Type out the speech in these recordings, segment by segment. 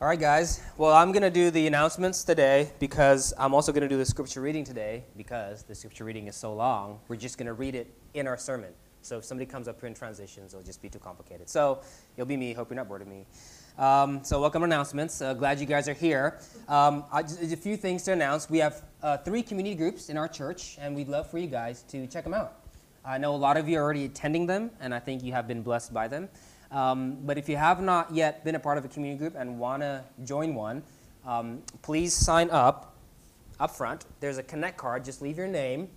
All right, guys. Well, I'm going to do the announcements today because I'm also going to do the scripture reading today because the scripture reading is so long. We're just going to read it in our sermon. So if somebody comes up here in transitions, it'll just be too complicated. So it'll be me. Hope you're not bored of me. Um, so welcome announcements. Uh, glad you guys are here. Um, I, just, a few things to announce. We have uh, three community groups in our church, and we'd love for you guys to check them out. I know a lot of you are already attending them, and I think you have been blessed by them. Um, but if you have not yet been a part of a community group and want to join one, um, please sign up up front. There's a connect card. Just leave your name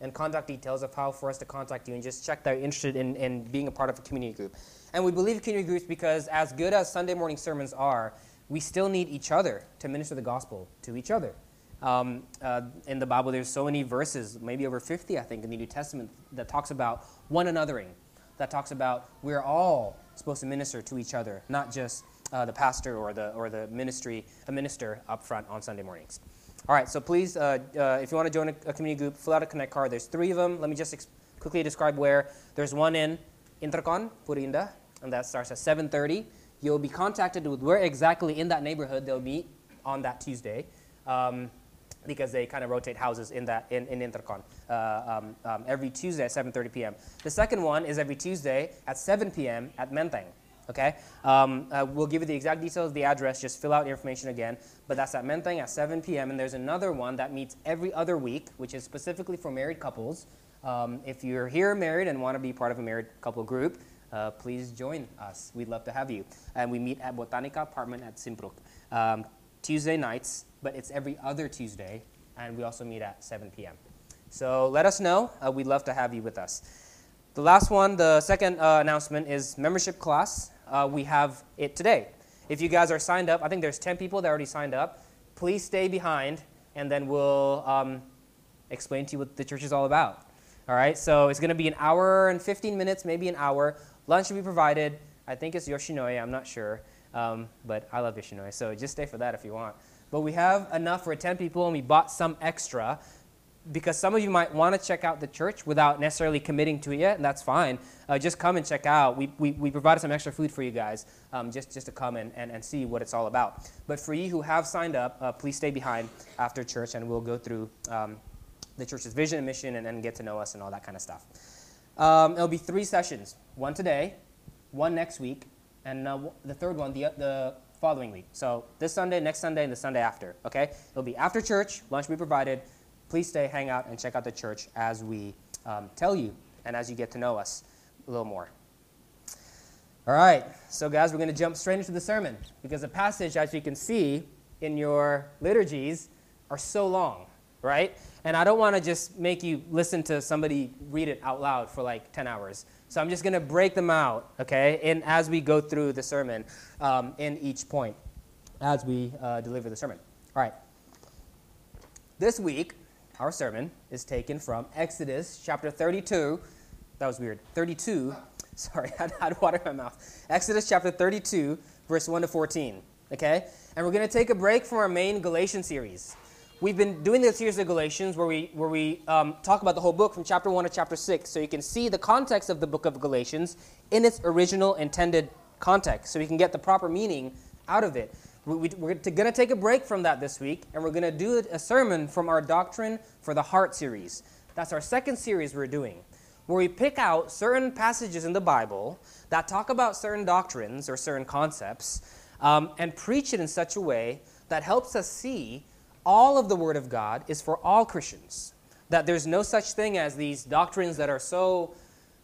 and contact details of how for us to contact you and just check that you're interested in, in being a part of a community group. And we believe community groups because, as good as Sunday morning sermons are, we still need each other to minister the gospel to each other. Um, uh, in the Bible, there's so many verses, maybe over 50, I think, in the New Testament, that talks about one anothering, that talks about we're all supposed to minister to each other, not just uh, the pastor or the, or the ministry, a minister up front on Sunday mornings. All right, so please, uh, uh, if you want to join a, a, community group, fill out a Connect card. There's three of them. Let me just ex- quickly describe where. There's one in Intercon, Puri Indah, and that starts at 7.30. You'll be contacted with where exactly in that neighborhood they'll meet on that Tuesday. Um, because they kind of rotate houses in that in, in Intercon uh, um, um, every Tuesday at 7:30 p.m. The second one is every Tuesday at 7 p.m. at Menteng. Okay, um, uh, we'll give you the exact details of the address. Just fill out the information again. But that's at Menteng at 7 p.m. And there's another one that meets every other week, which is specifically for married couples. Um, if you're here married and want to be part of a married couple group, uh, please join us. We'd love to have you. And we meet at Botanica Apartment at Simpruk. Um, Tuesday nights, but it's every other Tuesday, and we also meet at 7 p.m. So let us know. Uh, we'd love to have you with us. The last one, the second uh, announcement, is membership class. Uh, we have it today. If you guys are signed up, I think there's 10 people that already signed up. Please stay behind, and then we'll um, explain to you what the church is all about. All right, so it's going to be an hour and 15 minutes, maybe an hour. Lunch will be provided. I think it's Yoshinoya, I'm not sure. Um, but I love Yoshinoya, so just stay for that if you want. But we have enough for 10 people, and we bought some extra because some of you might want to check out the church without necessarily committing to it yet, and that's fine. Uh, just come and check out. We, we, we, provided some extra food for you guys um, just, just to come and, and, and see what it's all about. But for you who have signed up, uh, please stay behind after church, and we'll go through um, the church's vision and mission and, and get to know us and all that kind of stuff. Um, it'll be three sessions one today, one next week, and uh, the third one the, the following week. So this Sunday, next Sunday, and the Sunday after. Okay? It'll be after church, lunch will be provided. Please stay, hang out, and check out the church as we um, tell you and as you get to know us a little more. All right, so guys, we're going to jump straight into the sermon because the passage, as you can see in your liturgies, are so long, right? And I don't want to just make you listen to somebody read it out loud for like 10 hours. So I'm just going to break them out, okay, and as we go through the sermon um, in each point as we uh, deliver the sermon. All right. This week, our sermon is taken from Exodus chapter 32. That was weird. 32. Sorry, I had water in my mouth. Exodus chapter 32, verse 1 to 14. Okay? And we're going to take a break from our main Galatian series. We've been doing this series of Galatians where we, where we um, talk about the whole book from chapter 1 to chapter 6, so you can see the context of the book of Galatians in its original intended context, so we can get the proper meaning out of it. We, we're going to take a break from that this week, and we're going to do a sermon from our Doctrine for the Heart series. That's our second series we're doing, where we pick out certain passages in the Bible that talk about certain doctrines or certain concepts um, and preach it in such a way that helps us see all of the Word of God is for all Christians. That there's no such thing as these doctrines that are so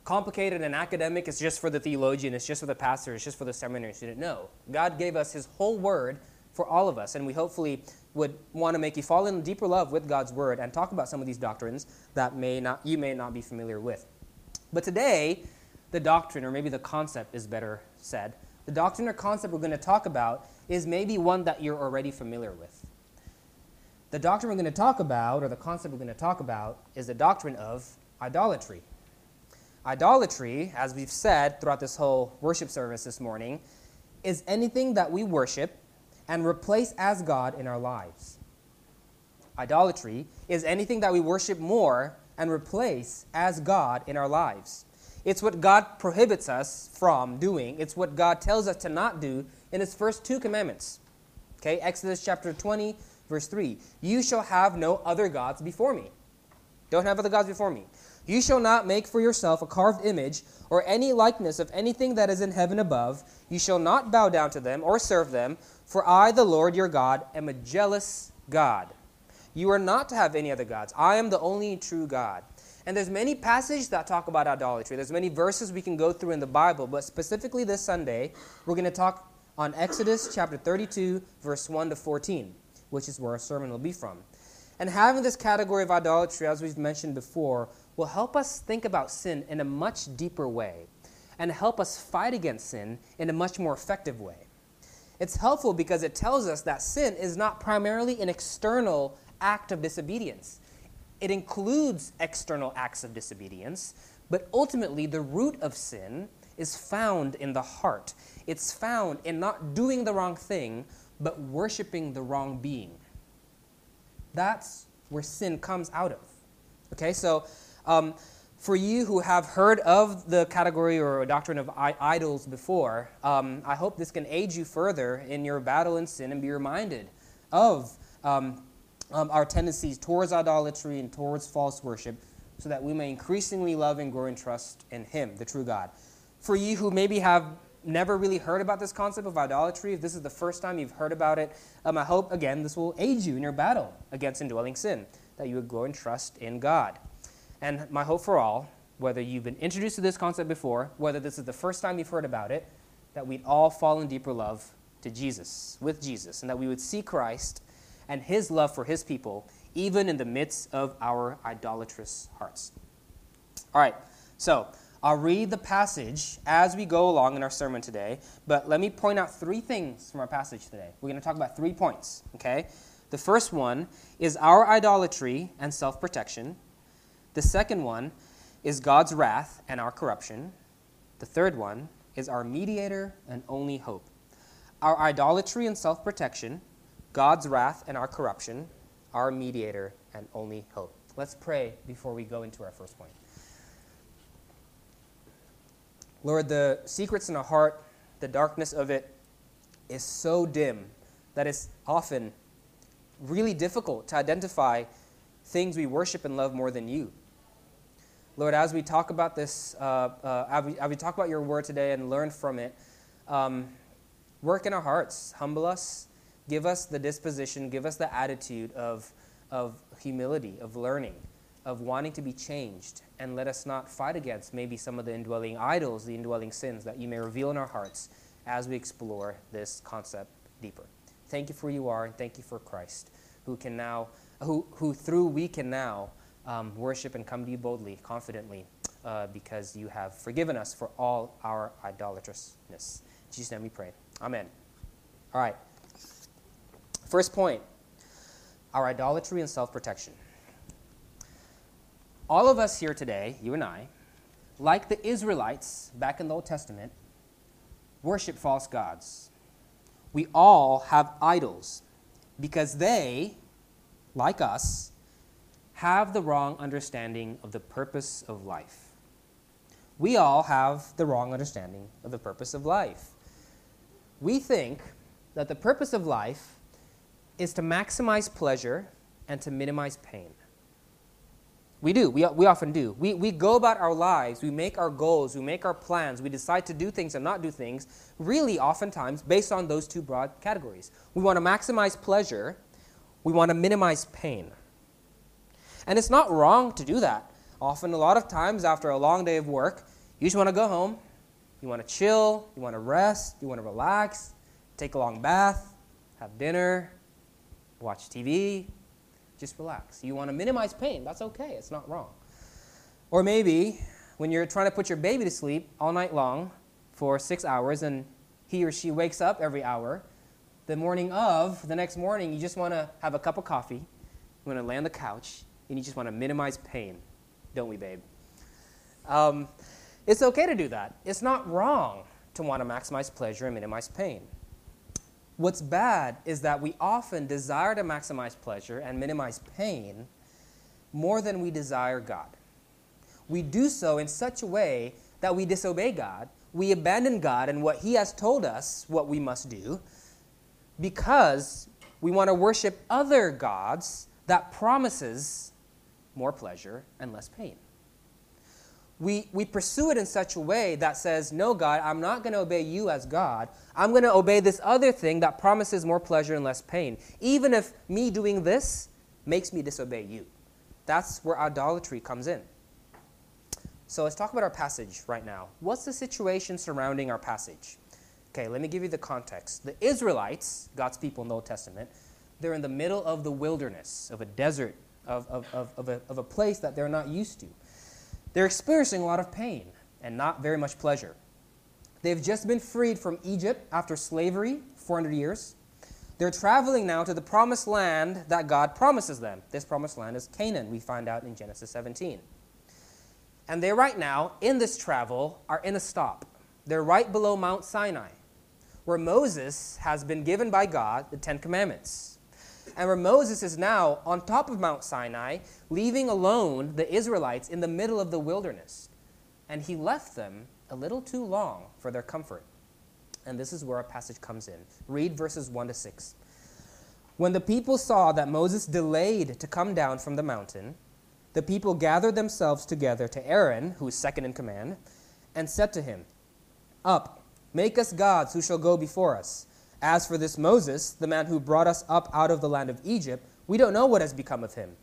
complicated and academic, it's just for the theologian, it's just for the pastor, it's just for the seminary student. No. God gave us His whole Word for all of us, and we hopefully would want to make you fall in deeper love with God's Word and talk about some of these doctrines that may not, you may not be familiar with. But today, the doctrine, or maybe the concept is better said, the doctrine or concept we're going to talk about is maybe one that you're already familiar with. The doctrine we're going to talk about, or the concept we're going to talk about, is the doctrine of idolatry. Idolatry, as we've said throughout this whole worship service this morning, is anything that we worship and replace as God in our lives. Idolatry is anything that we worship more and replace as God in our lives. It's what God prohibits us from doing. It's what God tells us to not do in His first two commandments. Okay, Exodus chapter 20, verse 3. You shall have no other gods before me. Don't have other gods before me. You shall not make for yourself a carved image or any likeness of anything that is in heaven above. You shall not bow down to them or serve them, for I, the Lord your God, am a jealous God. You are not to have any other gods. I am the only true God. And there's many passages that talk about idolatry. There's many verses we can go through in the Bible, but specifically this Sunday, we're going to talk on Exodus chapter 32, verse 1 to 14, which is where our sermon will be from. And having this category of idolatry, as we've mentioned before, will help us think about sin in a much deeper way and help us fight against sin in a much more effective way. It's helpful because it tells us that sin is not primarily an external act of disobedience. It includes external acts of disobedience, but ultimately the root of sin is found in the heart. It's found in not doing the wrong thing, but worshiping the wrong being. That's where sin comes out of. Okay, so um, for you who have heard of the category or doctrine of idols before, um, I hope this can aid you further in your battle in sin and be reminded of um, um, our tendencies towards idolatry and towards false worship so that we may increasingly love and grow in trust in Him, the true God. For you who maybe have never really heard about this concept of idolatry, if this is the first time you've heard about it, um, I hope, again, this will aid you in your battle against indwelling sin, that you would grow in trust in God. And my hope for all, whether you've been introduced to this concept before, whether this is the first time you've heard about it, that we'd all fall in deeper love to Jesus, with Jesus, and that we would see Christ and his love for his people, even in the midst of our idolatrous hearts. All right, so I'll read the passage as we go along in our sermon today, but let me point out three things from our passage today. We're going to talk about three points, okay? The first one is our idolatry and self protection. The second one is God's wrath and our corruption. The third one is our mediator and only hope. Our idolatry and self protection, God's wrath and our corruption, our mediator and only hope. Let's pray before we go into our first point. Lord, the secrets in our heart, the darkness of it, is so dim that it's often really difficult to identify things we worship and love more than you. Lord, as we talk about this, uh, uh, as, we, as, we, talk about your word today and learn from it, um, work in our hearts, humble us, give us the disposition, give us the attitude of, of humility, of learning, of wanting to be changed, and let us not fight against maybe some of the indwelling idols, the indwelling sins that you may reveal in our hearts as we explore this concept deeper. Thank you for who you are, and thank you for Christ, who can now, who, who through we can now um, worship and come to you boldly, confidently, uh, because you have forgiven us for all our idolatrousness. In Jesus' name we pray. Amen. All right. First point our idolatry and self protection. All of us here today, you and I, like the Israelites back in the Old Testament, worship false gods. We all have idols because they, like us, have the wrong understanding of the purpose of life. We all have the wrong understanding of the purpose of life. We think that the purpose of life is to maximize pleasure and to minimize pain. We do. We, we often do. We, we go about our lives, we make our goals, we make our plans, we decide to do things and not do things, really, oftentimes, based on those two broad categories. We want to maximize pleasure, we want to minimize pain. And it's not wrong to do that. Often, a lot of times, after a long day of work, you just want to go home. You want to chill. You want to rest. You want to relax. Take a long bath. Have dinner. Watch TV. Just relax. You want to minimize pain. That's okay. It's not wrong. Or maybe when you're trying to put your baby to sleep all night long for six hours and he or she wakes up every hour, the morning of, the next morning, you just want to have a cup of coffee. You want to lay on the couch and you just want to minimize pain, don't we, babe? Um, it's okay to do that. It's not wrong to want to maximize pleasure and minimize pain. What's bad is that we often desire to maximize pleasure and minimize pain more than we desire God. We do so in such a way that we disobey God, we abandon God and what He has told us what we must do because we want to worship other gods that promises more pleasure and less pain. We, we pursue it in such a way that says, No, God, I'm not going to obey you as God. I'm going to obey this other thing that promises more pleasure and less pain, even if me doing this makes me disobey you. That's where idolatry comes in. So let's talk about our passage right now. What's the situation surrounding our passage? Okay, let me give you the context. The Israelites, God's people in the Old Testament, they're in the middle of the wilderness, of a desert, of, of, of, of, a, of a place that they're not used to. They're experiencing a lot of pain and not very much pleasure. They've just been freed from Egypt after slavery, 400 years. They're traveling now to the promised land that God promises them. This promised land is Canaan, we find out in Genesis 17. And they, right now, in this travel, are in a stop. They're right below Mount Sinai, where Moses has been given by God the Ten Commandments and where Moses is now on top of Mount Sinai, leaving alone the Israelites in the middle of the wilderness. And he left them a little too long for their comfort. And this is where our passage comes in. Read verses 1 to 6. When the people saw that Moses delayed to come down from the mountain, the people gathered themselves together to Aaron, who is second in command, and said to him, Up, make us gods who shall go before us. As for this Moses, the man who brought us up out of the land of Egypt, we don't know what has become of him.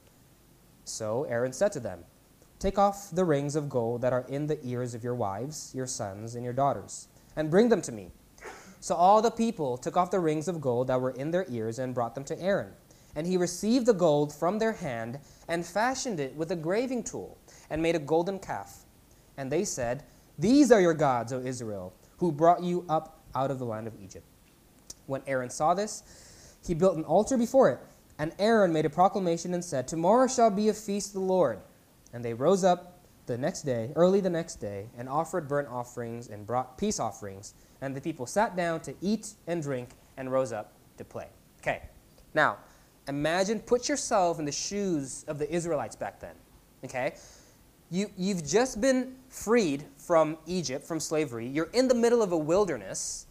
So Aaron said to them, Take off the rings of gold that are in the ears of your wives, your sons, and your daughters, and bring them to me. So all the people took off the rings of gold that were in their ears and brought them to Aaron. And he received the gold from their hand and fashioned it with a graving tool and made a golden calf. And they said, These are your gods, O Israel, who brought you up out of the land of Egypt. When Aaron saw this, he built an altar before it. And Aaron made a proclamation and said, Tomorrow shall be a feast of the Lord. And they rose up the next day, early the next day, and offered burnt offerings and brought peace offerings. And the people sat down to eat and drink and rose up to play. Okay, now imagine, put yourself in the shoes of the Israelites back then. Okay? You, you've just been freed from Egypt, from slavery. You're in the middle of a wilderness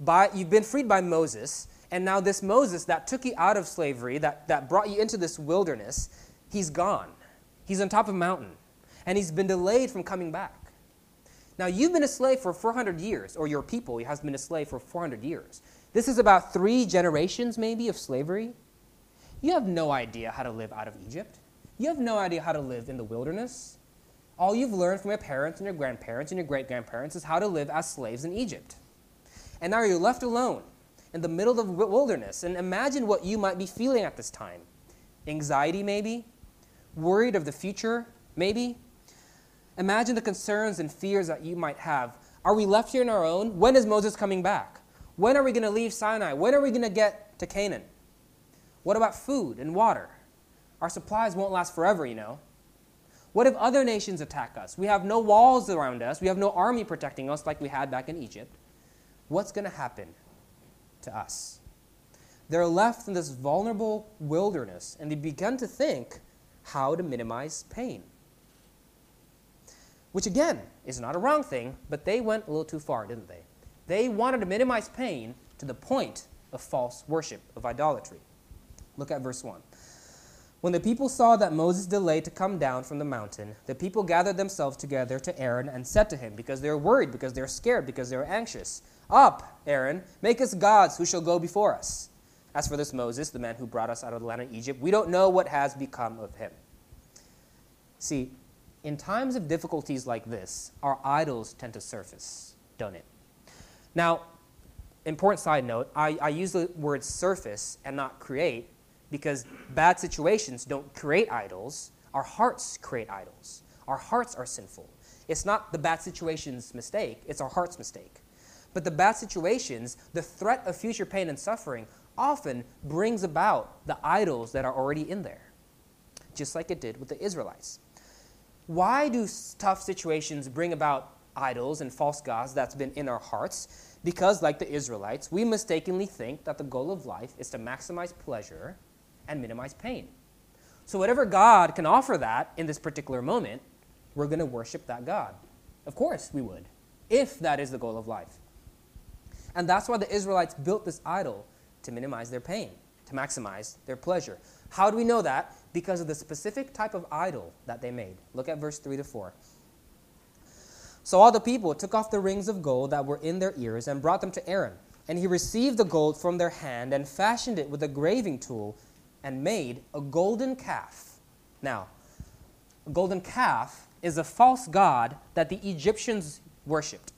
by, you've been freed by Moses, and now this Moses that took you out of slavery, that, that brought you into this wilderness, he's gone. He's on top of a mountain, and he's been delayed from coming back. Now, you've been a slave for 400 years, or your people has been a slave for 400 years. This is about three generations, maybe, of slavery. You have no idea how to live out of Egypt. You have no idea how to live in the wilderness. All you've learned from your parents and your grandparents and your great grandparents is how to live as slaves in Egypt. And now you're left alone in the middle of the wilderness. And imagine what you might be feeling at this time anxiety, maybe, worried of the future, maybe. Imagine the concerns and fears that you might have. Are we left here on our own? When is Moses coming back? When are we going to leave Sinai? When are we going to get to Canaan? What about food and water? Our supplies won't last forever, you know. What if other nations attack us? We have no walls around us. We have no army protecting us like we had back in Egypt what's going to happen to us? They're left in this vulnerable wilderness and they begin to think how to minimize pain. Which, again, is not a wrong thing, but they went a little too far, didn't they? They wanted to minimize pain to the point of false worship, of idolatry. Look at verse 1. When the people saw that Moses delayed to come down from the mountain, the people gathered themselves together to Aaron and said to him, because they were worried, because they were scared, because they were anxious, Up, Aaron, make us gods who shall go before us. As for this Moses, the man who brought us out of the land of Egypt, we don't know what has become of him. See, in times of difficulties like this, our idols tend to surface, don't it? Now, important side note, I, I use the word surface and not create because bad situations don't create idols. Our hearts create idols. Our hearts are sinful. It's not the bad situation's mistake, it's our heart's mistake. But the bad situations, the threat of future pain and suffering, often brings about the idols that are already in there, just like it did with the Israelites. Why do tough situations bring about idols and false gods that's been in our hearts? Because, like the Israelites, we mistakenly think that the goal of life is to maximize pleasure and minimize pain. So, whatever God can offer that in this particular moment, we're going to worship that God. Of course we would, if that is the goal of life. And that's why the Israelites built this idol to minimize their pain, to maximize their pleasure. How do we know that? Because of the specific type of idol that they made. Look at verse 3 to 4. So all the people took off the rings of gold that were in their ears and brought them to Aaron. And he received the gold from their hand and fashioned it with a graving tool and made a golden calf. Now, a golden calf is a false god that the Egyptians worshipped.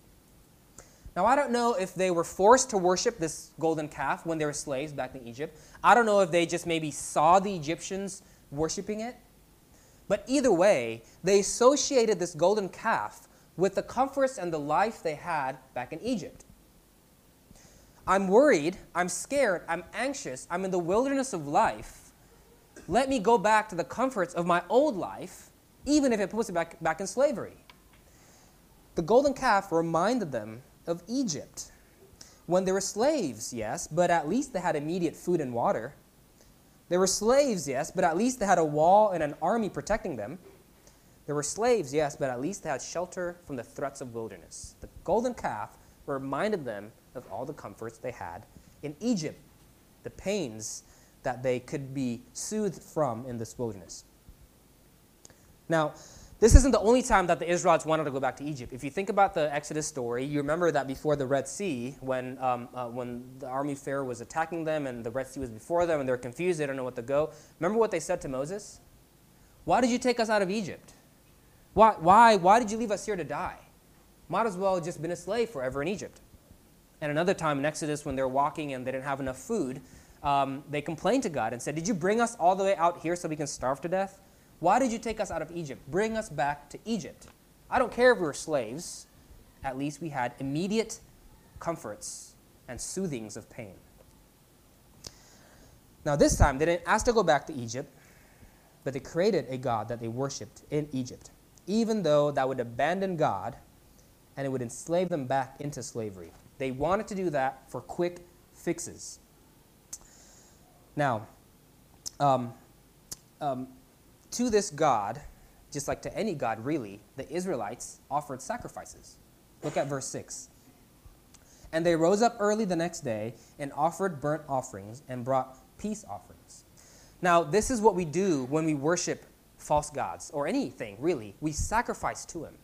Now, I don't know if they were forced to worship this golden calf when they were slaves back in Egypt. I don't know if they just maybe saw the Egyptians worshiping it. But either way, they associated this golden calf with the comforts and the life they had back in Egypt. I'm worried, I'm scared, I'm anxious, I'm in the wilderness of life. Let me go back to the comforts of my old life, even if it puts me back, back in slavery. The golden calf reminded them of Egypt. When they were slaves, yes, but at least they had immediate food and water. They were slaves, yes, but at least they had a wall and an army protecting them. They were slaves, yes, but at least they had shelter from the threats of wilderness. The golden calf reminded them of all the comforts they had in Egypt, the pains that they could be soothed from in this wilderness. Now, this isn't the only time that the Israelites wanted to go back to Egypt. If you think about the Exodus story, you remember that before the Red Sea, when, um, uh, when the army of Pharaoh was attacking them and the Red Sea was before them and they're confused, they don't know what to go. Remember what they said to Moses? Why did you take us out of Egypt? Why, why, why did you leave us here to die? Might as well have just been a slave forever in Egypt. And another time in Exodus, when they're walking and they didn't have enough food, um, they complained to God and said, Did you bring us all the way out here so we can starve to death? Why did you take us out of Egypt? Bring us back to Egypt. I don't care if we were slaves. At least we had immediate comforts and soothings of pain. Now, this time, they didn't ask to go back to Egypt, but they created a God that they worshiped in Egypt, even though that would abandon God and it would enslave them back into slavery. They wanted to do that for quick fixes. Now, um, um, to this God, just like to any God really, the Israelites offered sacrifices. Look at verse 6. And they rose up early the next day and offered burnt offerings and brought peace offerings. Now, this is what we do when we worship false gods or anything, really. We sacrifice to Him.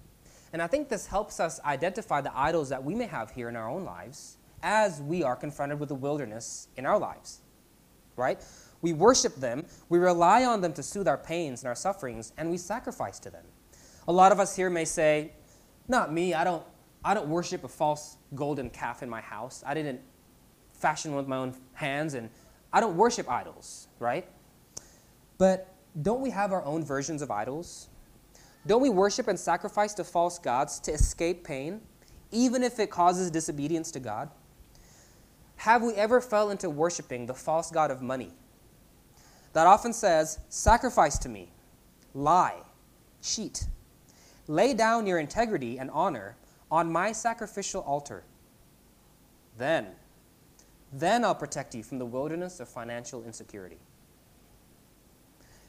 And I think this helps us identify the idols that we may have here in our own lives as we are confronted with the wilderness in our lives. Right? We worship them, we rely on them to soothe our pains and our sufferings, and we sacrifice to them. A lot of us here may say, Not me, I don't, I don't worship a false golden calf in my house. I didn't fashion one with my own hands, and I don't worship idols, right? But don't we have our own versions of idols? Don't we worship and sacrifice to false gods to escape pain, even if it causes disobedience to God? Have we ever fell into worshiping the false god of money? That often says, Sacrifice to me, lie, cheat. Lay down your integrity and honor on my sacrificial altar. Then, then I'll protect you from the wilderness of financial insecurity.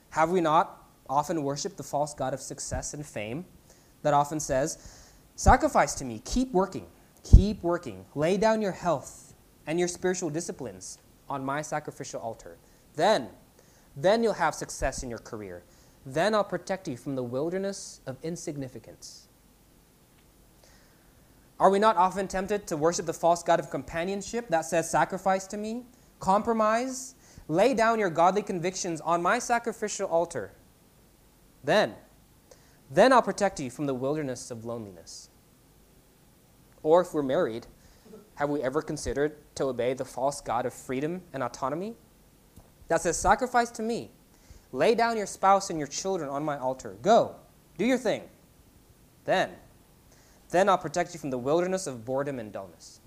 Have we not often worshiped the false God of success and fame that often says, Sacrifice to me, keep working, keep working, lay down your health and your spiritual disciplines on my sacrificial altar. Then then you'll have success in your career. Then I'll protect you from the wilderness of insignificance. Are we not often tempted to worship the false God of companionship that says, Sacrifice to me, compromise, lay down your godly convictions on my sacrificial altar? Then, then I'll protect you from the wilderness of loneliness. Or if we're married, have we ever considered to obey the false God of freedom and autonomy? That says, Sacrifice to me. Lay down your spouse and your children on my altar. Go, do your thing. Then, then I'll protect you from the wilderness of boredom and dullness.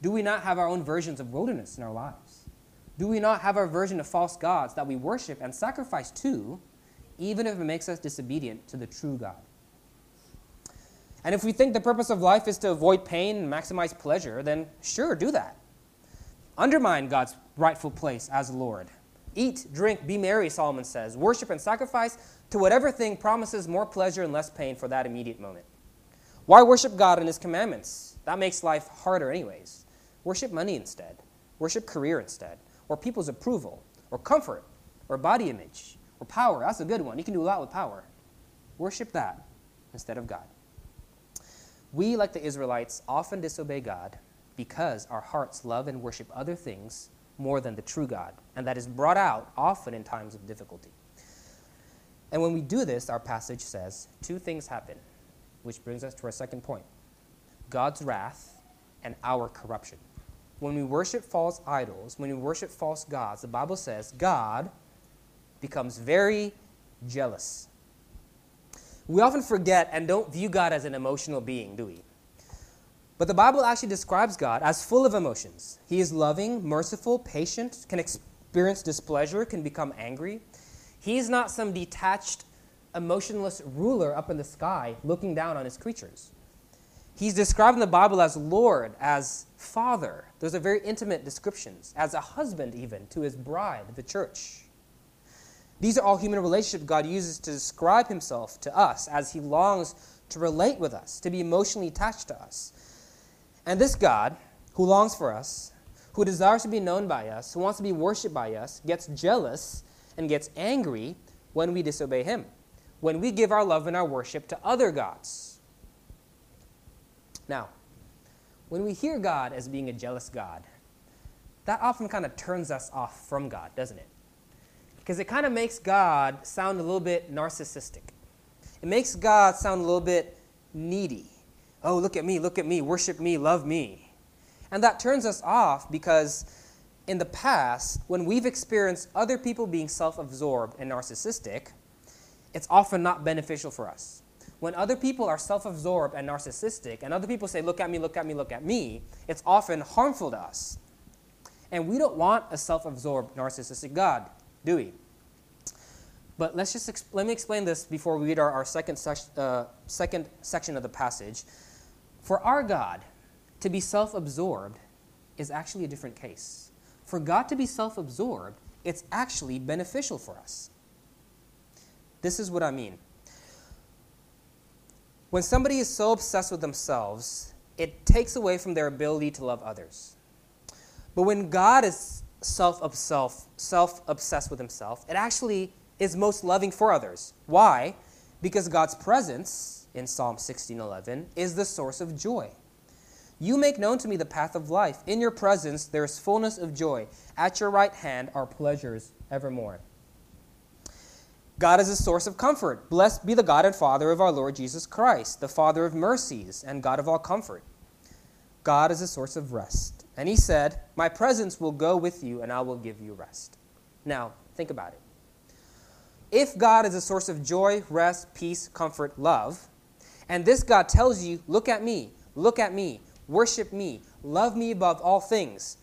Do we not have our own versions of wilderness in our lives? Do we not have our version of false gods that we worship and sacrifice to, even if it makes us disobedient to the true God? And if we think the purpose of life is to avoid pain and maximize pleasure, then sure, do that. Undermine God's rightful place as Lord. Eat, drink, be merry, Solomon says. Worship and sacrifice to whatever thing promises more pleasure and less pain for that immediate moment. Why worship God and His commandments? That makes life harder, anyways. Worship money instead. Worship career instead. Or people's approval. Or comfort. Or body image. Or power. That's a good one. You can do a lot with power. Worship that instead of God. We, like the Israelites, often disobey God because our hearts love and worship other things more than the true God, and that is brought out often in times of difficulty. And when we do this, our passage says two things happen, which brings us to our second point God's wrath and our corruption. When we worship false idols, when we worship false gods, the Bible says God becomes very jealous. We often forget and don't view God as an emotional being, do we? But the Bible actually describes God as full of emotions. He is loving, merciful, patient, can experience displeasure, can become angry. He is not some detached, emotionless ruler up in the sky looking down on his creatures. He's described in the Bible as Lord, as Father. Those are very intimate descriptions, as a husband, even, to his bride, the church. These are all human relationships God uses to describe himself to us as he longs to relate with us, to be emotionally attached to us. And this God, who longs for us, who desires to be known by us, who wants to be worshiped by us, gets jealous and gets angry when we disobey him, when we give our love and our worship to other gods. Now, when we hear God as being a jealous God, that often kind of turns us off from God, doesn't it? Because it kind of makes God sound a little bit narcissistic. It makes God sound a little bit needy. Oh, look at me, look at me, worship me, love me. And that turns us off because in the past, when we've experienced other people being self absorbed and narcissistic, it's often not beneficial for us. When other people are self absorbed and narcissistic, and other people say, Look at me, look at me, look at me, it's often harmful to us. And we don't want a self absorbed narcissistic God, do we? But let's just let me explain this before we read our, our second, sec- uh, second section of the passage. For our God to be self absorbed is actually a different case. For God to be self absorbed, it's actually beneficial for us. This is what I mean. When somebody is so obsessed with themselves, it takes away from their ability to love others. But when God is self obsessed self-obsessed with himself, it actually is most loving for others. Why? Because God's presence in Psalm 16:11 is the source of joy. You make known to me the path of life. In your presence there is fullness of joy. At your right hand are pleasures evermore. God is a source of comfort. Blessed be the God and Father of our Lord Jesus Christ, the Father of mercies and God of all comfort. God is a source of rest. And he said, My presence will go with you, and I will give you rest. Now, think about it. If God is a source of joy, rest, peace, comfort, love, and this God tells you, look at me, look at me, worship me, love me above all things.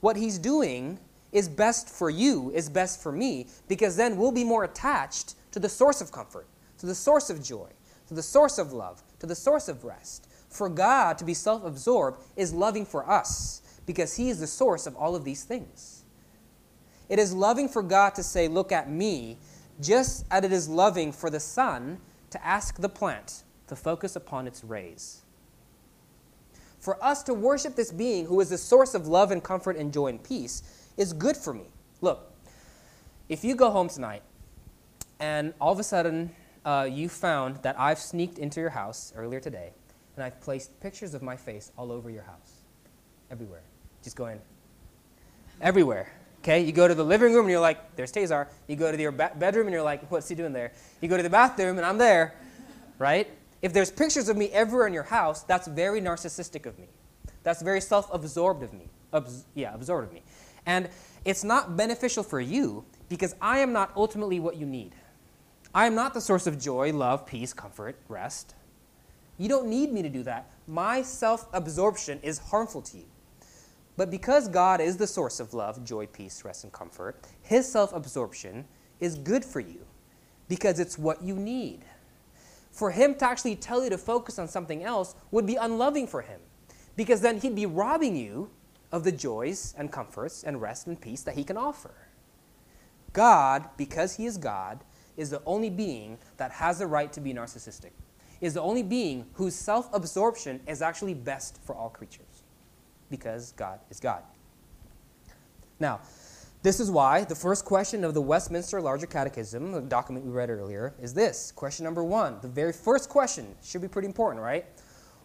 What he's doing is best for you, is best for me, because then we'll be more attached to the source of comfort, to the source of joy, to the source of love, to the source of rest. For God to be self absorbed is loving for us, because he is the source of all of these things. It is loving for God to say, Look at me, just as it is loving for the sun to ask the plant, to focus upon its rays. For us to worship this being who is the source of love and comfort and joy and peace is good for me. Look, if you go home tonight and all of a sudden uh, you found that I've sneaked into your house earlier today and I've placed pictures of my face all over your house, everywhere, just going everywhere. Okay, you go to the living room and you're like, there's Tazar. You go to your ba- bedroom and you're like, what's he doing there? You go to the bathroom and I'm there, right? If there's pictures of me everywhere in your house, that's very narcissistic of me. That's very self absorbed of me. Abs- yeah, absorbed of me. And it's not beneficial for you because I am not ultimately what you need. I am not the source of joy, love, peace, comfort, rest. You don't need me to do that. My self absorption is harmful to you. But because God is the source of love, joy, peace, rest, and comfort, His self absorption is good for you because it's what you need for him to actually tell you to focus on something else would be unloving for him because then he'd be robbing you of the joys and comforts and rest and peace that he can offer. God, because he is God, is the only being that has the right to be narcissistic, is the only being whose self absorption is actually best for all creatures, because God is God. Now, this is why the first question of the Westminster Larger Catechism, the document we read earlier, is this. Question number one. The very first question should be pretty important, right?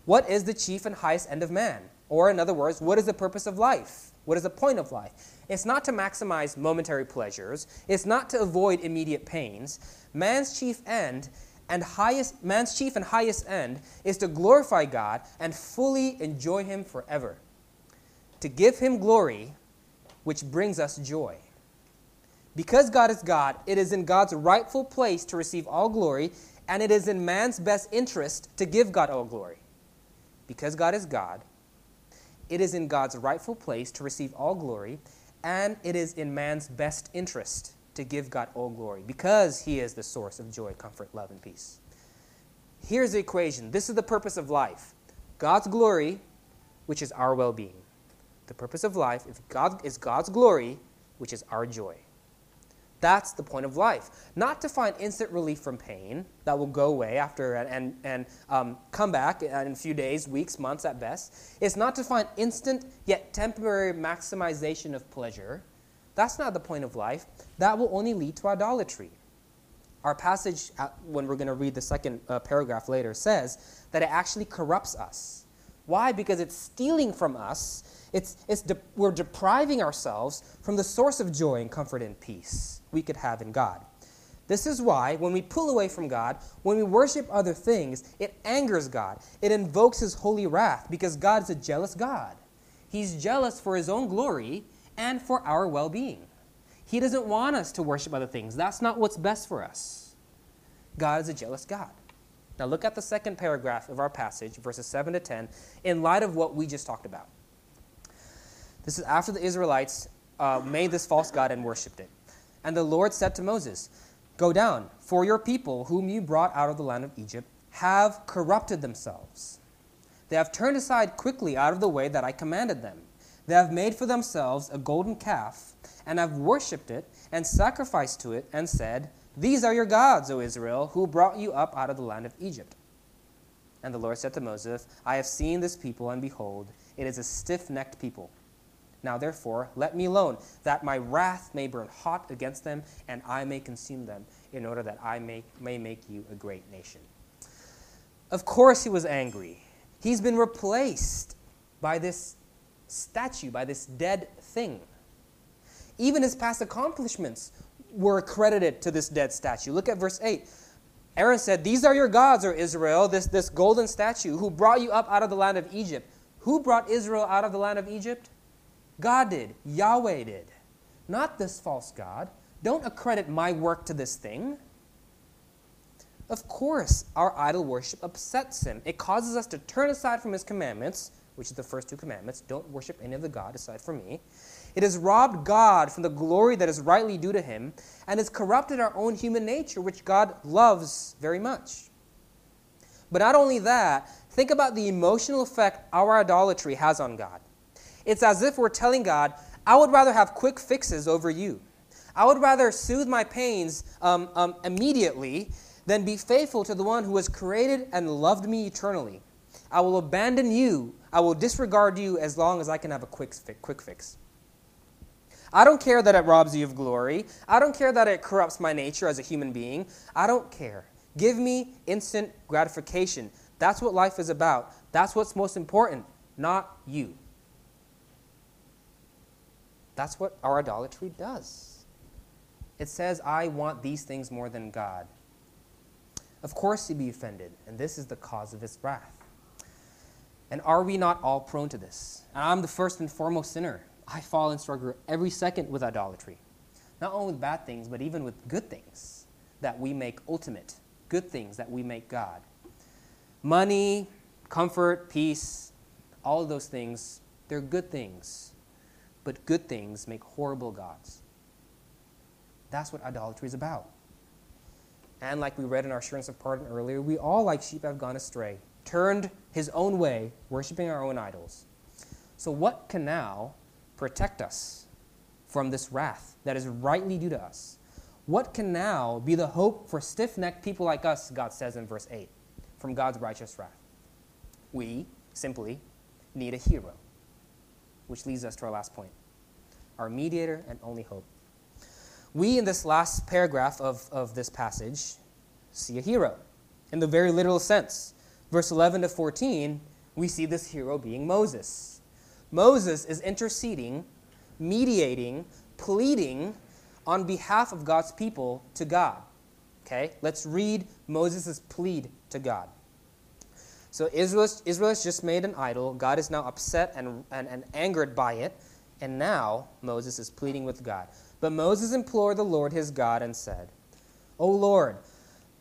What is the chief and highest end of man? Or, in other words, what is the purpose of life? What is the point of life? It's not to maximize momentary pleasures, it's not to avoid immediate pains. Man's chief end and highest man's chief and highest end is to glorify God and fully enjoy him forever. To give him glory which brings us joy. Because God is God, it is in God's rightful place to receive all glory, and it is in man's best interest to give God all glory. Because God is God, it is in God's rightful place to receive all glory, and it is in man's best interest to give God all glory, because he is the source of joy, comfort, love, and peace. Here's the equation this is the purpose of life God's glory, which is our well being the purpose of life is, God, is God's glory, which is our joy. That's the point of life. Not to find instant relief from pain that will go away after and, and, um, come back in a few days, weeks, months at best. It's not to find instant yet temporary maximization of pleasure. That's not the point of life. That will only lead to idolatry. Our passage, when we're going to read the second uh, paragraph later, says that it actually corrupts us. Why? Because it's stealing from us it's, it's de- we're depriving ourselves from the source of joy and comfort and peace we could have in God. This is why, when we pull away from God, when we worship other things, it angers God. It invokes His holy wrath because God is a jealous God. He's jealous for His own glory and for our well being. He doesn't want us to worship other things. That's not what's best for us. God is a jealous God. Now, look at the second paragraph of our passage, verses 7 to 10, in light of what we just talked about. This is after the Israelites uh, made this false god and worshipped it. And the Lord said to Moses, Go down, for your people, whom you brought out of the land of Egypt, have corrupted themselves. They have turned aside quickly out of the way that I commanded them. They have made for themselves a golden calf, and have worshipped it, and sacrificed to it, and said, These are your gods, O Israel, who brought you up out of the land of Egypt. And the Lord said to Moses, I have seen this people, and behold, it is a stiff necked people. Now, therefore, let me alone, that my wrath may burn hot against them, and I may consume them, in order that I may, may make you a great nation. Of course, he was angry. He's been replaced by this statue, by this dead thing. Even his past accomplishments were accredited to this dead statue. Look at verse 8. Aaron said, These are your gods, O Israel, this, this golden statue, who brought you up out of the land of Egypt. Who brought Israel out of the land of Egypt? God did. Yahweh did. Not this false God. Don't accredit my work to this thing. Of course, our idol worship upsets him. It causes us to turn aside from his commandments, which is the first two commandments don't worship any of the God aside from me. It has robbed God from the glory that is rightly due to him, and has corrupted our own human nature, which God loves very much. But not only that, think about the emotional effect our idolatry has on God. It's as if we're telling God, I would rather have quick fixes over you. I would rather soothe my pains um, um, immediately than be faithful to the one who has created and loved me eternally. I will abandon you. I will disregard you as long as I can have a quick, quick fix. I don't care that it robs you of glory. I don't care that it corrupts my nature as a human being. I don't care. Give me instant gratification. That's what life is about. That's what's most important, not you. That's what our idolatry does. It says, I want these things more than God. Of course, he'd be offended, and this is the cause of his wrath. And are we not all prone to this? And I'm the first and foremost sinner. I fall and struggle every second with idolatry. Not only with bad things, but even with good things that we make ultimate, good things that we make God. Money, comfort, peace, all of those things, they're good things but good things make horrible gods. That's what idolatry is about. And like we read in our assurance of pardon earlier, we all, like sheep, have gone astray, turned his own way, worshiping our own idols. So, what can now protect us from this wrath that is rightly due to us? What can now be the hope for stiff necked people like us, God says in verse 8, from God's righteous wrath? We simply need a hero, which leads us to our last point our mediator and only hope. We, in this last paragraph of, of this passage, see a hero in the very literal sense. Verse 11 to 14, we see this hero being Moses. Moses is interceding, mediating, pleading on behalf of God's people to God. Okay, let's read Moses' plead to God. So Israel, Israel has just made an idol. God is now upset and, and, and angered by it. And now Moses is pleading with God. But Moses implored the Lord his God and said, O Lord,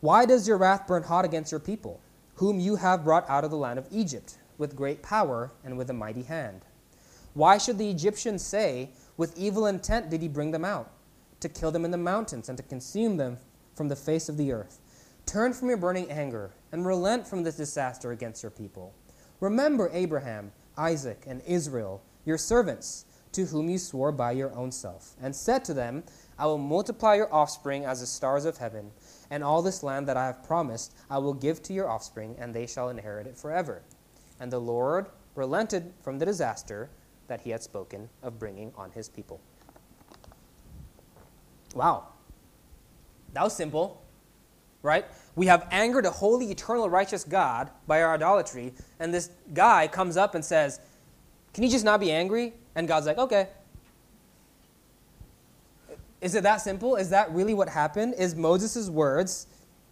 why does your wrath burn hot against your people, whom you have brought out of the land of Egypt, with great power and with a mighty hand? Why should the Egyptians say, With evil intent did he bring them out, to kill them in the mountains and to consume them from the face of the earth? Turn from your burning anger and relent from this disaster against your people. Remember Abraham, Isaac, and Israel, your servants to whom you swore by your own self, and said to them, I will multiply your offspring as the stars of heaven, and all this land that I have promised I will give to your offspring, and they shall inherit it forever. And the Lord relented from the disaster that he had spoken of bringing on his people. Wow. That was simple, right? We have angered a holy, eternal, righteous God by our idolatry, and this guy comes up and says, Can you just not be angry? And God's like, okay. Is it that simple? Is that really what happened? Is Moses' words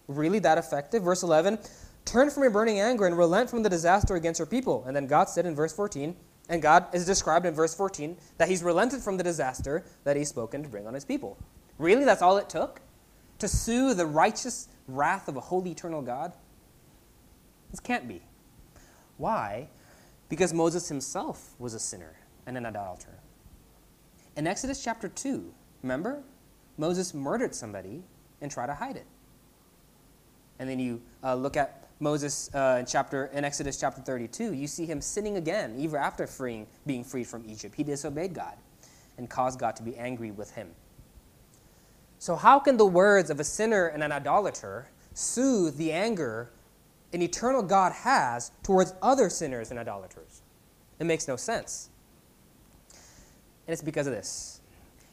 really that effective? Verse 11 Turn from your burning anger and relent from the disaster against your people. And then God said in verse 14, and God is described in verse 14 that he's relented from the disaster that he's spoken to bring on his people. Really? That's all it took? To sue the righteous wrath of a holy, eternal God? This can't be. Why? Because Moses himself was a sinner and an idolater. In Exodus chapter 2, remember? Moses murdered somebody and tried to hide it. And then you uh, look at Moses uh, in, chapter, in Exodus chapter 32, you see him sinning again, even after freeing, being freed from Egypt. He disobeyed God and caused God to be angry with him. So, how can the words of a sinner and an idolater soothe the anger an eternal God has towards other sinners and idolaters? It makes no sense. And it's because of this.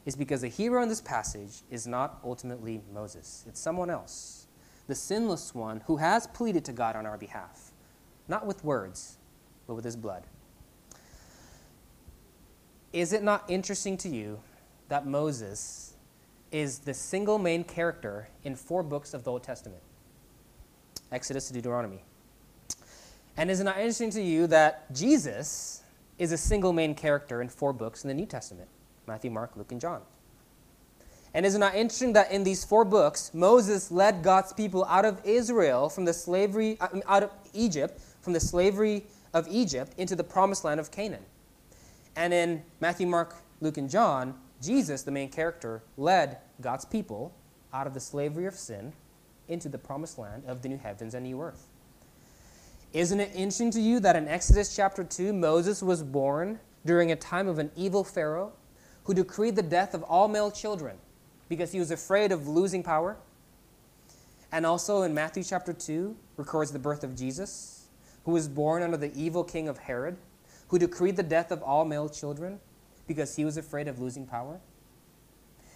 It's because the hero in this passage is not ultimately Moses, it's someone else, the sinless one who has pleaded to God on our behalf, not with words, but with his blood. Is it not interesting to you that Moses is the single main character in four books of the Old Testament Exodus to Deuteronomy? And is it not interesting to you that Jesus is a single main character in four books in the New Testament Matthew, Mark, Luke, and John. And isn't it interesting that in these four books, Moses led God's people out of Israel from the slavery, uh, out of Egypt, from the slavery of Egypt into the promised land of Canaan? And in Matthew, Mark, Luke, and John, Jesus, the main character, led God's people out of the slavery of sin into the promised land of the new heavens and new earth. Isn't it interesting to you that in Exodus chapter 2, Moses was born during a time of an evil Pharaoh who decreed the death of all male children because he was afraid of losing power? And also in Matthew chapter 2, records the birth of Jesus, who was born under the evil king of Herod, who decreed the death of all male children because he was afraid of losing power?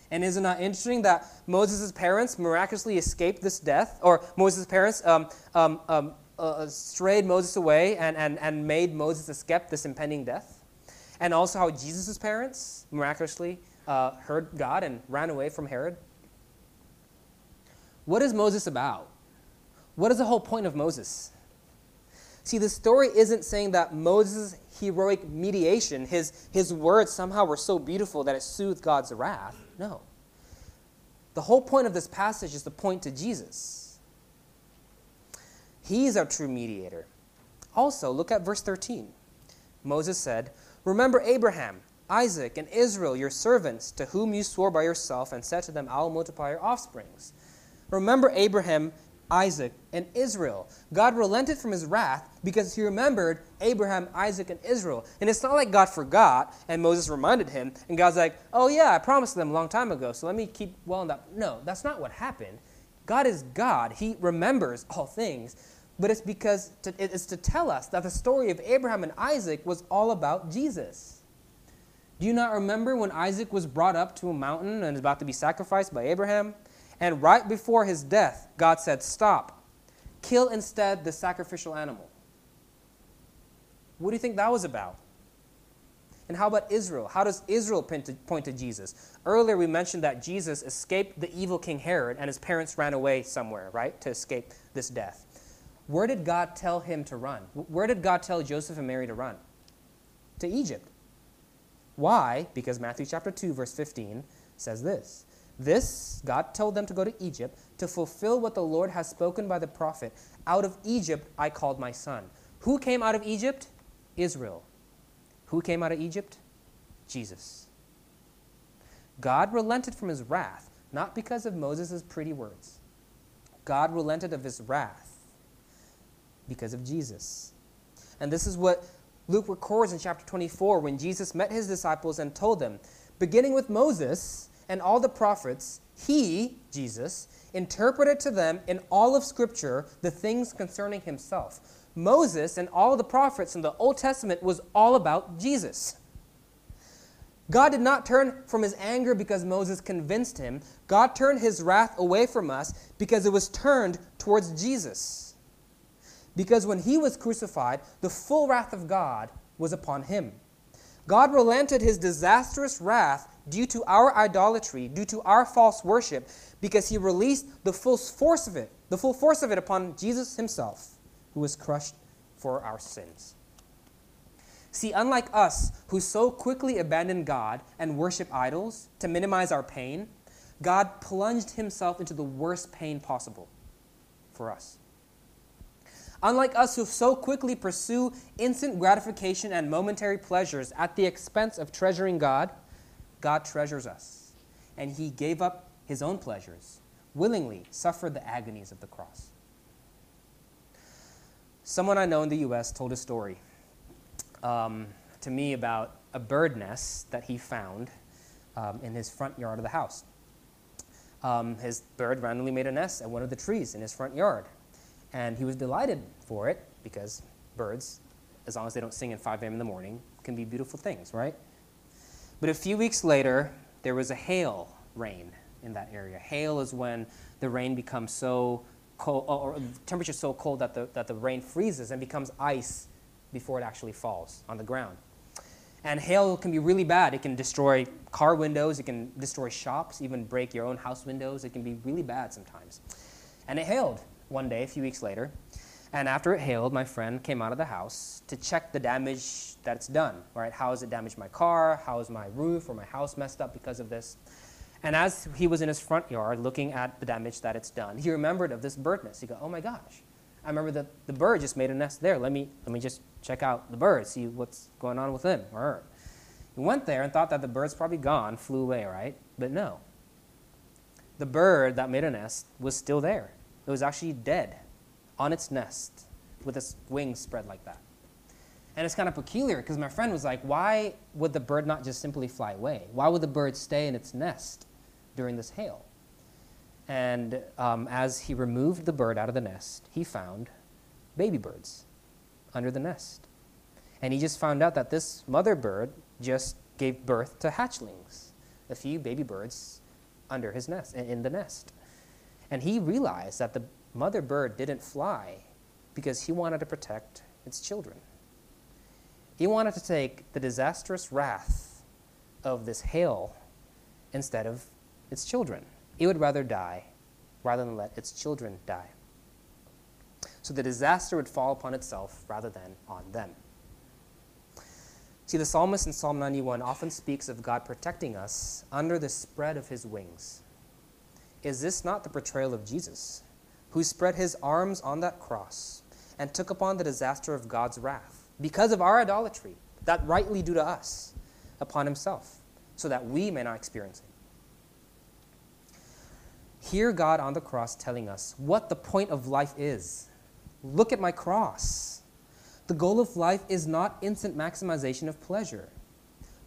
And is it not interesting that Moses' parents miraculously escaped this death? Or Moses' parents um, um, um, uh, strayed Moses away and, and, and made Moses escape this impending death. And also how Jesus' parents miraculously uh, heard God and ran away from Herod. What is Moses about? What is the whole point of Moses? See, the story isn't saying that Moses' heroic mediation, his, his words somehow were so beautiful that it soothed God's wrath. No. The whole point of this passage is to point to Jesus. He's our true mediator. Also, look at verse 13. Moses said, Remember Abraham, Isaac, and Israel, your servants, to whom you swore by yourself and said to them, I will multiply your offsprings. Remember Abraham Isaac, and Israel. God relented from his wrath because he remembered Abraham, Isaac, and Israel. And it's not like God forgot and Moses reminded him, and God's like, oh, yeah, I promised them a long time ago, so let me keep well in that. No, that's not what happened. God is God, He remembers all things. But it's because to, it's to tell us that the story of Abraham and Isaac was all about Jesus. Do you not remember when Isaac was brought up to a mountain and is about to be sacrificed by Abraham? And right before his death, God said, Stop. Kill instead the sacrificial animal. What do you think that was about? And how about Israel? How does Israel point to, point to, Jesus? Earlier we mentioned that Jesus escaped the evil King Herod and his parents ran away somewhere, right, to escape this death. Where did God tell him to run? Where did God tell Joseph and Mary to run? To Egypt. Why? Because Matthew chapter 2 verse 15 says this. This, God told them to go to Egypt to fulfill what the Lord has spoken by the prophet. Out of Egypt I called my son. Who came out of Egypt? Israel. Who came out of Egypt? Jesus. God relented from his wrath, not because of Moses' pretty words. God relented of his wrath because of Jesus. And this is what Luke records in chapter 24 when Jesus met his disciples and told them, beginning with Moses and all the prophets, he, Jesus, interpreted to them in all of Scripture the things concerning himself. Moses and all the prophets in the Old Testament was all about Jesus. God did not turn from his anger because Moses convinced him. God turned his wrath away from us because it was turned towards Jesus. Because when he was crucified, the full wrath of God was upon him. God relented his disastrous wrath due to our idolatry, due to our false worship, because he released the full force of it, the full force of it upon Jesus himself who was crushed for our sins. See, unlike us, who so quickly abandon God and worship idols to minimize our pain, God plunged himself into the worst pain possible for us. Unlike us who so quickly pursue instant gratification and momentary pleasures at the expense of treasuring God, God treasures us. And he gave up his own pleasures, willingly suffered the agonies of the cross. Someone I know in the U.S. told a story um, to me about a bird nest that he found um, in his front yard of the house. Um, his bird randomly made a nest at one of the trees in his front yard. And he was delighted for it because birds, as long as they don't sing at 5 a.m. in the morning, can be beautiful things, right? But a few weeks later, there was a hail rain in that area. Hail is when the rain becomes so cold, or temperature so cold that the, that the rain freezes and becomes ice before it actually falls on the ground. And hail can be really bad. It can destroy car windows, it can destroy shops, even break your own house windows. It can be really bad sometimes. And it hailed one day, a few weeks later. And after it hailed, my friend came out of the house to check the damage that it's done. Right? How has it damaged my car? How is my roof or my house messed up because of this? And as he was in his front yard looking at the damage that it's done, he remembered of this bird nest. He go, oh my gosh, I remember that the bird just made a nest there. Let me, let me just check out the bird, see what's going on with him or her. He went there and thought that the bird's probably gone, flew away, right? But no. The bird that made a nest was still there. It was actually dead on its nest with its wings spread like that. And it's kind of peculiar because my friend was like, why would the bird not just simply fly away? Why would the bird stay in its nest? during this hail. And um, as he removed the bird out of the nest, he found baby birds under the nest. And he just found out that this mother bird just gave birth to hatchlings, a few baby birds under his nest, in the nest. And he realized that the mother bird didn't fly because he wanted to protect its children. He wanted to take the disastrous wrath of this hail instead of its children. It would rather die rather than let its children die. So the disaster would fall upon itself rather than on them. See, the psalmist in Psalm 91 often speaks of God protecting us under the spread of his wings. Is this not the portrayal of Jesus, who spread his arms on that cross and took upon the disaster of God's wrath because of our idolatry, that rightly due to us, upon himself, so that we may not experience it? hear God on the cross telling us what the point of life is. Look at my cross. The goal of life is not instant maximization of pleasure.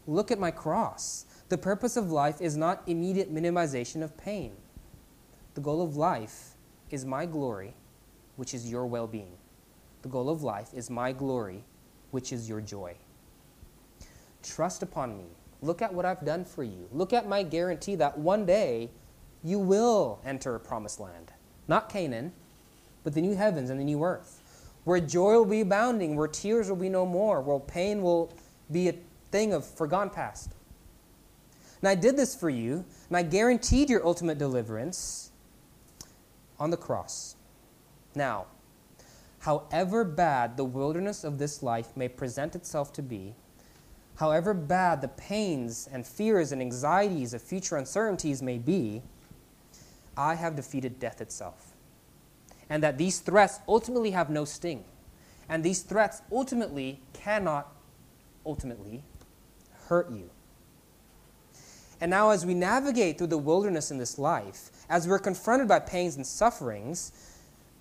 Look at my cross. The purpose of life is not immediate minimization of pain. The goal of life is my glory, which is your well being. The goal of life is my glory, which is your joy. Trust upon me. Look at what I've done for you. Look at my guarantee that one day you will enter a promised land. Not Canaan, but the new heavens and the new earth, where joy will be abounding, where tears will be no more, where pain will be a thing of forgone past. And I did this for you, and I guaranteed your ultimate deliverance on the cross. Now, however bad the wilderness of this life may present itself to be, however bad the pains and fears and anxieties of future uncertainties may be, I have defeated death itself. And that these threats ultimately have no sting. And these threats ultimately cannot ultimately hurt you. And now, as we navigate through the wilderness in this life, as we're confronted by pains and sufferings,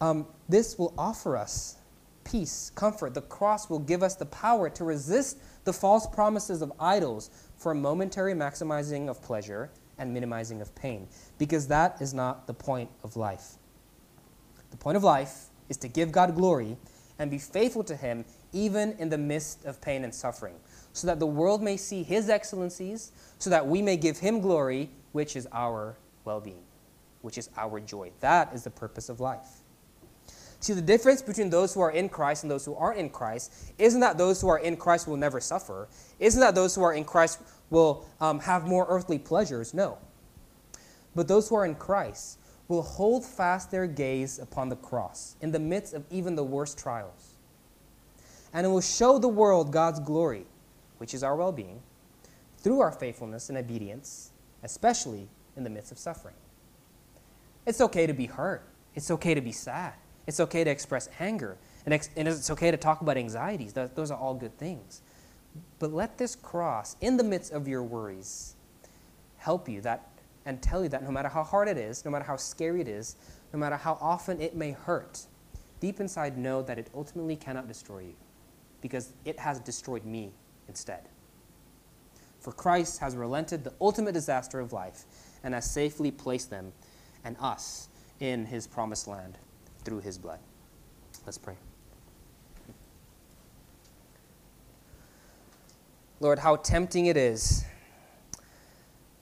um, this will offer us peace, comfort. The cross will give us the power to resist the false promises of idols for momentary maximizing of pleasure and minimizing of pain, because that is not the point of life. The point of life is to give God glory and be faithful to Him even in the midst of pain and suffering, so that the world may see His excellencies, so that we may give Him glory, which is our well being, which is our joy. That is the purpose of life. See, the difference between those who are in Christ and those who aren't in Christ isn't that those who are in Christ will never suffer, isn't that those who are in Christ will um, have more earthly pleasures. No. But those who are in Christ will hold fast their gaze upon the cross in the midst of even the worst trials. And it will show the world God's glory, which is our well being, through our faithfulness and obedience, especially in the midst of suffering. It's okay to be hurt, it's okay to be sad, it's okay to express anger, and, it's okay to talk about anxieties. Those are all good things. But let this cross, in the midst of your worries, help you that and tell you that no matter how hard it is, no matter how scary it is, no matter how often it may hurt, deep inside know that it ultimately cannot destroy you because it has destroyed me instead. For Christ has relented the ultimate disaster of life and has safely placed them and us in his promised land through his blood. Let's pray. Lord, how tempting it is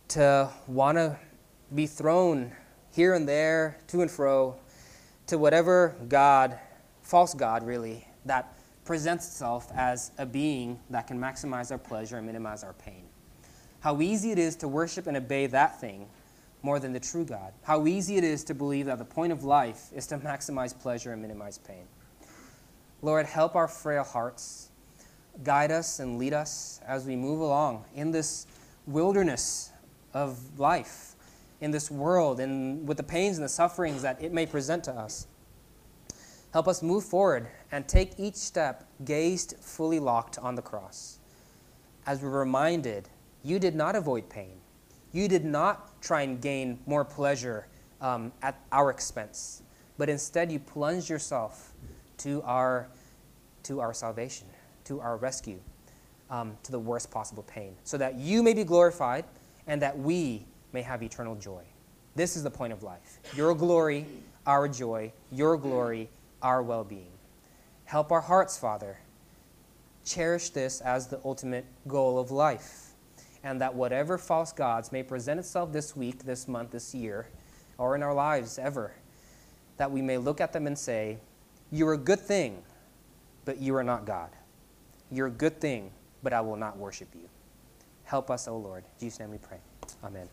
to want to be thrown here and there, to and fro, to whatever God, false God really, that presents itself as a being that can maximize our pleasure and minimize our pain. How easy it is to worship and obey that thing more than the true God. How easy it is to believe that the point of life is to maximize pleasure and minimize pain. Lord, help our frail hearts guide us and lead us as we move along in this wilderness of life, in this world, and with the pains and the sufferings that it may present to us. Help us move forward and take each step gazed fully locked on the cross. As we're reminded, you did not avoid pain. You did not try and gain more pleasure um, at our expense, but instead you plunged yourself to our, to our salvation to our rescue um, to the worst possible pain, so that you may be glorified and that we may have eternal joy. This is the point of life. Your glory, our joy, your glory, our well being. Help our hearts, Father. Cherish this as the ultimate goal of life, and that whatever false gods may present itself this week, this month, this year, or in our lives ever, that we may look at them and say, You're a good thing, but you are not God. You're a good thing, but I will not worship you. Help us, O Lord. In Jesus' name we pray. Amen.